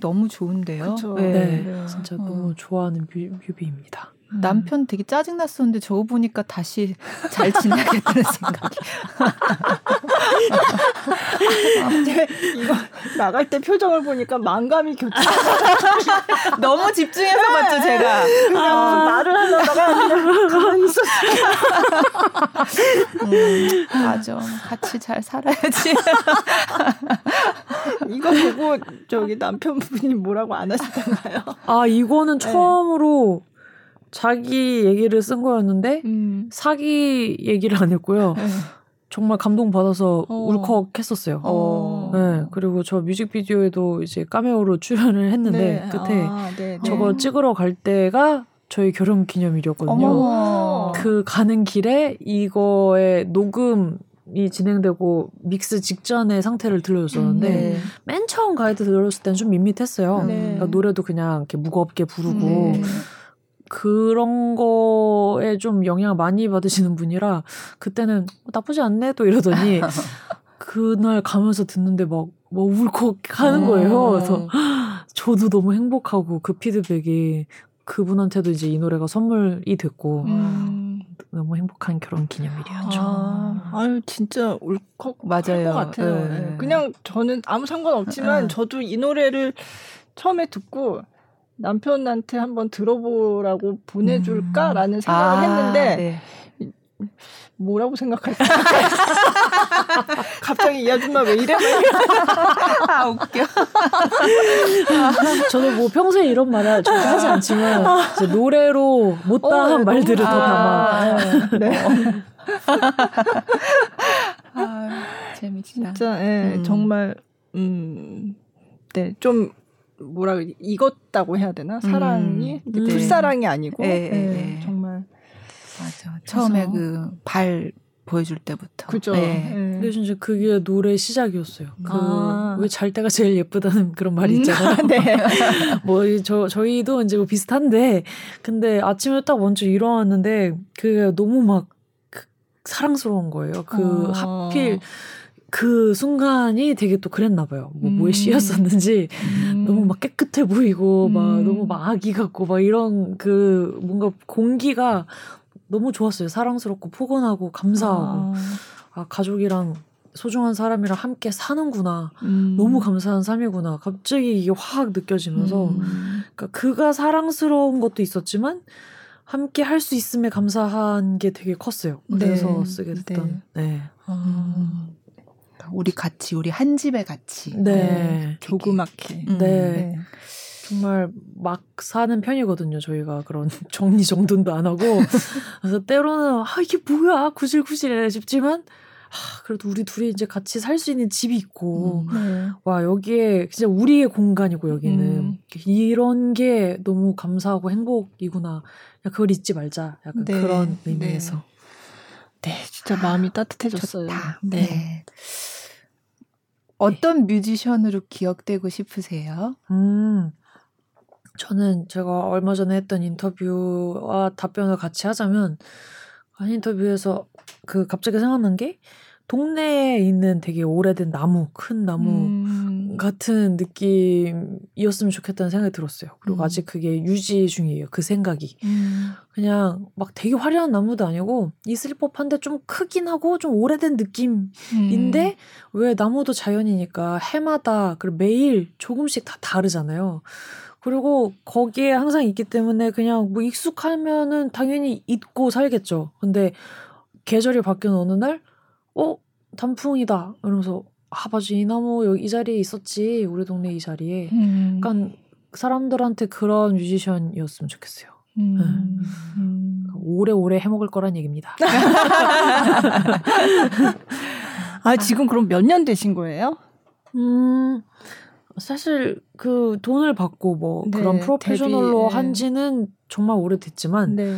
너무 좋은데요. 그쵸. 네. 네, 네. 진짜 어. 너무 좋아하는 뮤, 뮤비입니다. 남편 되게 짜증 났었는데 저거 보니까 다시 잘 지내야겠다는 생각이. 근데 이거 나갈 때 표정을 보니까 만감이 교차. 너무 집중해서 봤죠, 제가. 그냥 무슨 말을 하려다가 그냥 가만히 있었어. 음, 맞아. 같이 잘 살아야지. 이거 보고 저기 남편분이 뭐라고 안 하시던가요? 아 이거는 네. 처음으로 자기 얘기를 쓴 거였는데 음. 사기 얘기를 안 했고요. 네. 정말 감동 받아서 어. 울컥했었어요. 어. 네, 그리고 저 뮤직비디오에도 이제 카메오로 출연을 했는데 네. 끝에 아, 네, 네. 저거 찍으러 갈 때가 저희 결혼 기념일이었거든요. 어머. 그 가는 길에 이거의 녹음이 진행되고 믹스 직전의 상태를 들려줬었는데 네. 맨 처음 가이드 들었을 땐좀 밋밋했어요. 네. 그러니까 노래도 그냥 이렇게 무겁게 부르고 네. 그런 거에 좀 영향을 많이 받으시는 분이라 그때는 나쁘지 않네 또 이러더니 그날 가면서 듣는데 막, 막 울컥 하는 거예요. 그래서 저도 너무 행복하고 그 피드백이 그분한테도 이제 이 노래가 선물이 됐고 음. 너무 행복한 결혼 기념일이었죠. 아, 아유 진짜 울컥 맞아요. 것 같아요. 네. 네. 그냥 저는 아무 상관 없지만 네. 저도 이 노래를 처음에 듣고 남편한테 한번 들어보라고 보내줄까라는 생각을 아, 했는데 네. 뭐라고 생각할까? 갑자기 이 아줌마 왜 이래? 아, 웃겨. 저도 뭐 평소에 이런 말을 절대 하지 않지만 노래로 못다한 어, 말들을 너무- 더 담아. 아, 네. 아, 재밌다. 진짜 예, 음. 정말 음, 네, 좀 뭐라 그러지? 익었다고 해야 되나? 사랑이 음. 풀사랑이 아니고 예, 예, 예, 예. 정말 맞아. 처음에 그 발 보여줄 때부터. 그죠. 네. 예. 근데 진짜 그게 노래 시작이었어요. 그 아. 왜잘 때가 제일 예쁘다는 그런 말이 있잖아요. 음, 네. 뭐저 저희도 이제 뭐 비슷한데 근데 아침에 딱 먼저 일어났는데 그 너무 막그 사랑스러운 거예요. 그 어. 하필 그 순간이 되게 또 그랬나 봐요. 뭐 뭐에 음. 씌였었는지 음. 너무 막 깨끗해 보이고 막 음. 너무 막 아기 같고 막 이런 그 뭔가 공기가 너무 좋았어요. 사랑스럽고 포근하고 감사하고 아, 가족이랑 소중한 사람이랑 함께 사는구나. 음. 너무 감사한 삶이구나. 갑자기 이게 확 느껴지면서 음. 그러니까 그가 사랑스러운 것도 있었지만 함께 할 수 있음에 감사한 게 되게 컸어요. 그래서 네. 쓰게 됐던. 네. 아, 우리 같이 우리 한 집에 같이. 네. 조그맣게. 음. 네. 정말 막 사는 편이거든요. 저희가 그런 정리 정돈도 안 하고 그래서 때로는 아 이게 뭐야 구질구질해 싶지만 아 그래도 우리 둘이 이제 같이 살 수 있는 집이 있고 음. 네. 와 여기에 진짜 우리의 공간이고 여기는 음. 이런 게 너무 감사하고 행복이구나. 그냥 그걸 잊지 말자. 약간 네. 그런 네. 의미에서. 네, 진짜 마음이 따뜻해졌어요. 좋다. 네. 네. 어떤 뮤지션으로 기억되고 싶으세요? 음. 저는 제가 얼마 전에 했던 인터뷰와 답변을 같이 하자면 한 인터뷰에서 그 갑자기 생각난 게 동네에 있는 되게 오래된 나무, 큰 나무 음. 같은 느낌이었으면 좋겠다는 생각이 들었어요. 그리고 음. 아직 그게 유지 중이에요. 그 생각이. 음. 그냥 막 되게 화려한 나무도 아니고 있을 법한데 좀 크긴 하고 좀 오래된 느낌인데 음. 왜 나무도 자연이니까 해마다 그리고 매일 조금씩 다 다르잖아요. 그리고 거기에 항상 있기 때문에 그냥 뭐 익숙하면은 당연히 잊고 살겠죠. 근데 계절이 바뀌는 어느 날, 어 단풍이다. 이러면서 아 맞아 이 나무 여기 이 자리에 있었지 우리 동네 이 자리에. 음. 약간 사람들한테 그런 뮤지션이었으면 좋겠어요. 음. 음. 오래오래 해먹을 거란 얘기입니다. 아, 지금 그럼 몇 년 되신 거예요? 음, 사실 그 돈을 받고 뭐 네, 그런 프로페셔널로 데뷔, 예. 한지는 정말 오래됐지만, 네.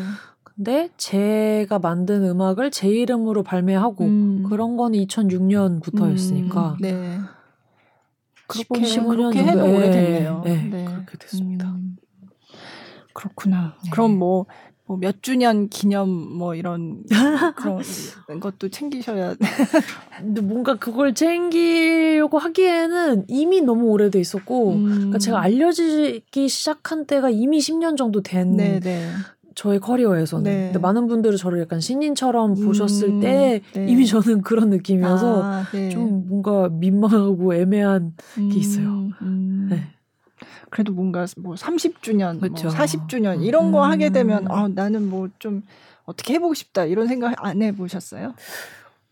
근데 제가 만든 음악을 제 이름으로 발매하고 음. 그런 건 2006년부터였으니까. 음, 네. 그렇게 15년 그렇게 해도 정도, 예, 오래됐네요. 예, 그렇게 됐습니다. 음. 그렇구나. 네. 그럼 뭐, 뭐 몇 주년 기념 뭐 이런 그런 것도 챙기셔야 근데 뭔가 그걸 챙기려고 하기에는 이미 너무 오래돼 있었고, 음. 그러니까 제가 알려지기 시작한 때가 이미 10년 정도 된 네, 네. 저의 커리어에서는. 네. 근데 많은 분들은 저를 약간 신인처럼 음, 보셨을 때 네. 이미 저는 그런 느낌이어서 아, 네. 좀 뭔가 민망하고 애매한 음, 있어요. 음. 네. 그래도 뭔가 뭐 30주년, 그쵸. 뭐 40주년 이런 거 음. 하게 되면 아, 나는 뭐 좀 어떻게 해보고 싶다 이런 생각 안 해보셨어요?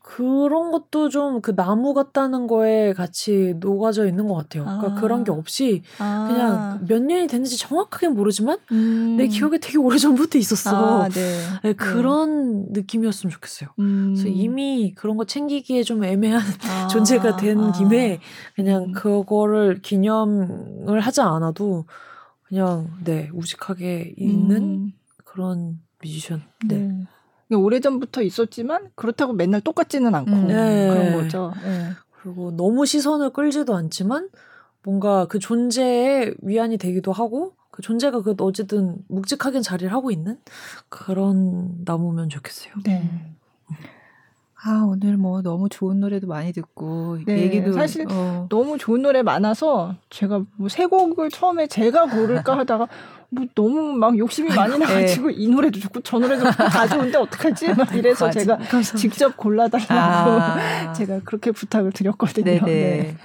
그런 것도 좀 그 나무 같다는 거에 같이 녹아져 있는 것 같아요. 그러니까 아. 그런 게 없이 아. 그냥 몇 년이 됐는지 정확하게 모르지만 음. 내 기억에 되게 오래 전부터 있었어. 아, 네. 네, 그런 느낌이었으면 좋겠어요. 음. 그래서 이미 그런 거 챙기기에 좀 애매한 아, 존재가 된 아. 김에 그냥 음. 그거를 기념을 하지 않아도 그냥 네 우직하게 있는 음. 그런 뮤지션. 네. 오래전부터 있었지만 그렇다고 맨날 똑같지는 않고 음. 네. 그런 거죠. 네. 그리고 너무 시선을 끌지도 않지만 뭔가 그 존재에 위안이 되기도 하고 그 존재가 그 어쨌든 묵직하게 자리를 하고 있는 그런 나무면 좋겠어요. 네. 아 오늘 뭐 너무 좋은 노래도 많이 듣고 네, 얘기도 사실 어, 너무 좋은 노래 많아서 제가 뭐 세 곡을 처음에 제가 고를까 하다가 뭐 너무 막 욕심이 많이 나가지고 이 노래도 좋고 저 노래도 좋고 다 좋은데 어떡하지? 막 이래서 맞아. 제가 직접 골라달라고 아. 제가 그렇게 부탁을 드렸거든요. 네네. 네.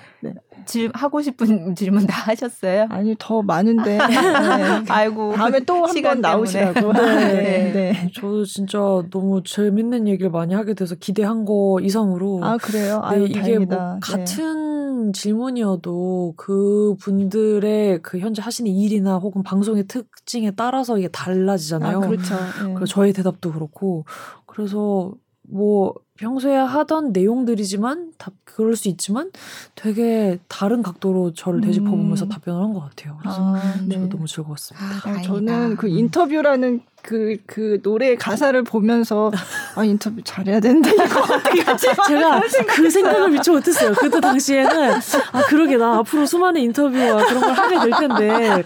네. 질, 하고 싶은 질문 다 하셨어요? 아니 더 많은데 네. 아이고 다음에 또한 시간 번. 나오시라고. 네. 네. 네. 저도 진짜 너무 재밌는 얘기를 많이 하게 돼서 기대한 거 이상으로 아 그래요? 네, 아유, 이게 다행이다. 뭐 네. 같은 질문이어도 그 분들의 그 현재 하시는 일이나 혹은 방송의 특징에 따라서 이게 달라지잖아요. 아 그렇죠. 네. 그리고 저의 대답도 그렇고 그래서 뭐 평소에 하던 내용들이지만 다 그럴 수 있지만 되게 다른 각도로 저를 되짚어보면서 음. 답변을 한 것 같아요. 그래서 아, 네. 저도 너무 즐거웠습니다. 아, 아. 저는 그 음. 인터뷰라는 그, 그 노래 가사를 보면서 아, 인터뷰 잘해야 되는데 이거 어떻게 하지? 제가 그 생각을 미처 못했어요. 그때 당시에는 아 그러게 나 앞으로 수많은 인터뷰와 그런 걸 하게 될 텐데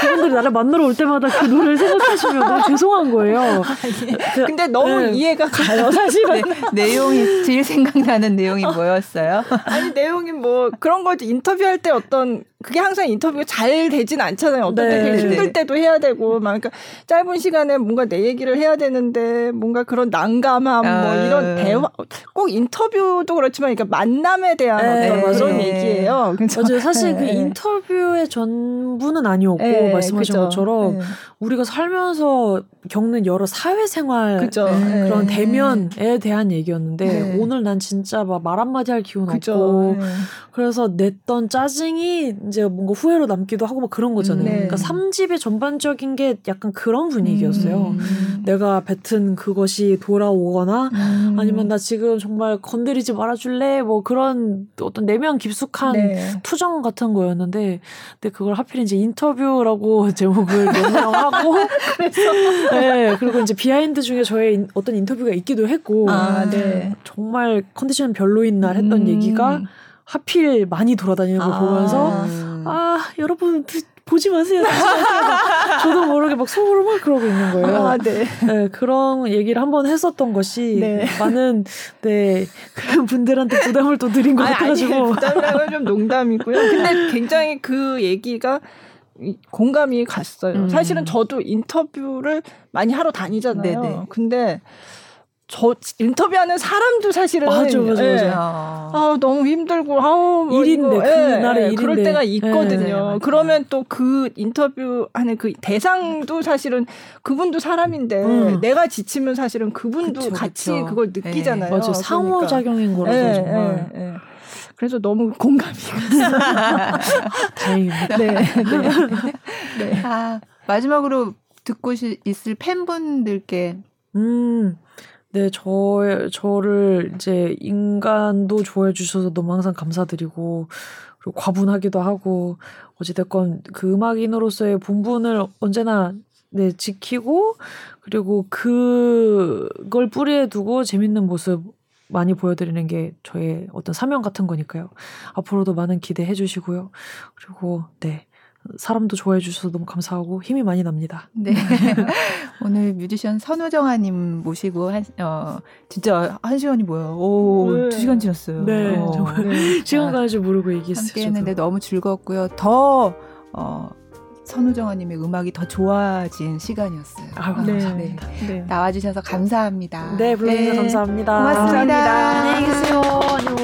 그분들이 나를 만나러 올 때마다 그 노래를 생각하시면 너무 죄송한 거예요. 그- 근데 너무 네. 이해가 가요, 사실은. 네, 내용이 제일 생각나는 내용이 뭐였어요? 아니, 내용이 뭐 그런 거지. 인터뷰할 때 어떤 그게 항상 인터뷰가 잘 되진 않잖아요. 어떤 때 네. 되게 힘들 때도 해야 되고, 막 그러니까 짧은 시간에 뭔가 내 얘기를 해야 되는데 뭔가 그런 난감함, 뭐 아. 이런 대화, 꼭 인터뷰도 그렇지만, 그러니까 만남에 대한 네, 어떤 그런. 얘기예요. 그래서 맞아요. 사실 그 네. 인터뷰의 전부는 아니었고 네, 말씀하신 그죠. 것처럼 네. 우리가 살면서 겪는 여러 사회생활 네. 그런 대면에 대한 얘기였는데 네. 오늘 난 진짜 막 말 한마디 할 기운 그죠. 없고 네. 그래서 냈던 짜증이 이제 뭔가 후회로 남기도 하고 막 그런 거잖아요. 네. 그러니까 3집의 전반적인 게 약간 그런 분위기였어요. 음. 내가 뱉은 그것이 돌아오거나 음. 아니면 나 지금 정말 건드리지 말아줄래 뭐 그런 어떤 내면 깊숙한 네. 투정 같은 거였는데 근데 그걸 하필 이제 인터뷰라고 제목을 명명하고 네 그리고 이제 behind 중에 저의 인- 어떤 인터뷰가 있기도 했고 아, 네. 정말 컨디션 별로인 날 했던 음. 얘기가 하필 많이 돌아다니는 걸 아. 보면서 음. 아 여러분 드- 보지 마세요. 저도 모르게 막 속으로 막 그러고 있는 거예요. 아, 네. 네, 그런 얘기를 한번 했었던 것이 네. 많은 네 그런 분들한테 부담을 또 드린 것 아니, 아니, 같아가지고 부담이라고 좀 농담이고요. 근데 굉장히 그 얘기가 이- 공감이 갔어요. 음. 사실은 저도 인터뷰를 많이 하러 다니잖아요. 네네. 근데 저 인터뷰하는 사람도 사실은 맞아, 맞아, 예, 맞아. 너무 힘들고 아우 뭐 일인데, 이거, 그날의 그럴 일인데. 때가 예, 있거든요. 맞아요, 맞아요. 그러면 또 그 인터뷰 하는 그 대상도 사실은 그분도 사람인데 음. 내가 지치면 사실은 그분도 그쵸, 같이 그쵸. 그걸 느끼잖아요. 맞아 그러니까. 상호 작용인 거라서 예, 정말 예, 예. 그래서 너무 공감이 다행입니다. 네, 네. 네. 아, 마지막으로 듣고 시- 있을 팬분들께 음. 네, 저, 저를 이제 인간도 좋아해 주셔서 너무 항상 감사드리고, 그리고 과분하기도 하고, 어찌됐건 그 음악인으로서의 본분을 언제나 네, 지키고, 그리고 그걸 뿌리에 두고 재밌는 모습 많이 보여드리는 게 저의 어떤 사명 같은 거니까요. 앞으로도 많은 기대해 주시고요. 그리고, 네. 사람도 좋아해 주셔서 너무 감사하고 힘이 많이 납니다. 네. 오늘 뮤지션 선우정아님 모시고 한, 어, 진짜 한 시간이 뭐야. 오, 네. 두 시간 지났어요. 네, 어. 정말. 네. 시간 가는 줄 모르고 얘기했어요. 함께. 했는데 너무 즐거웠고요. 더, 어, 선우정아님의 음악이 더 좋아진 시간이었어요. 아유, 어, 감사합니다. 네. 나와주셔서 감사합니다. 네, 불러주셔서 감사합니다. 고맙습니다. 감사합니다. 안녕히 계세요.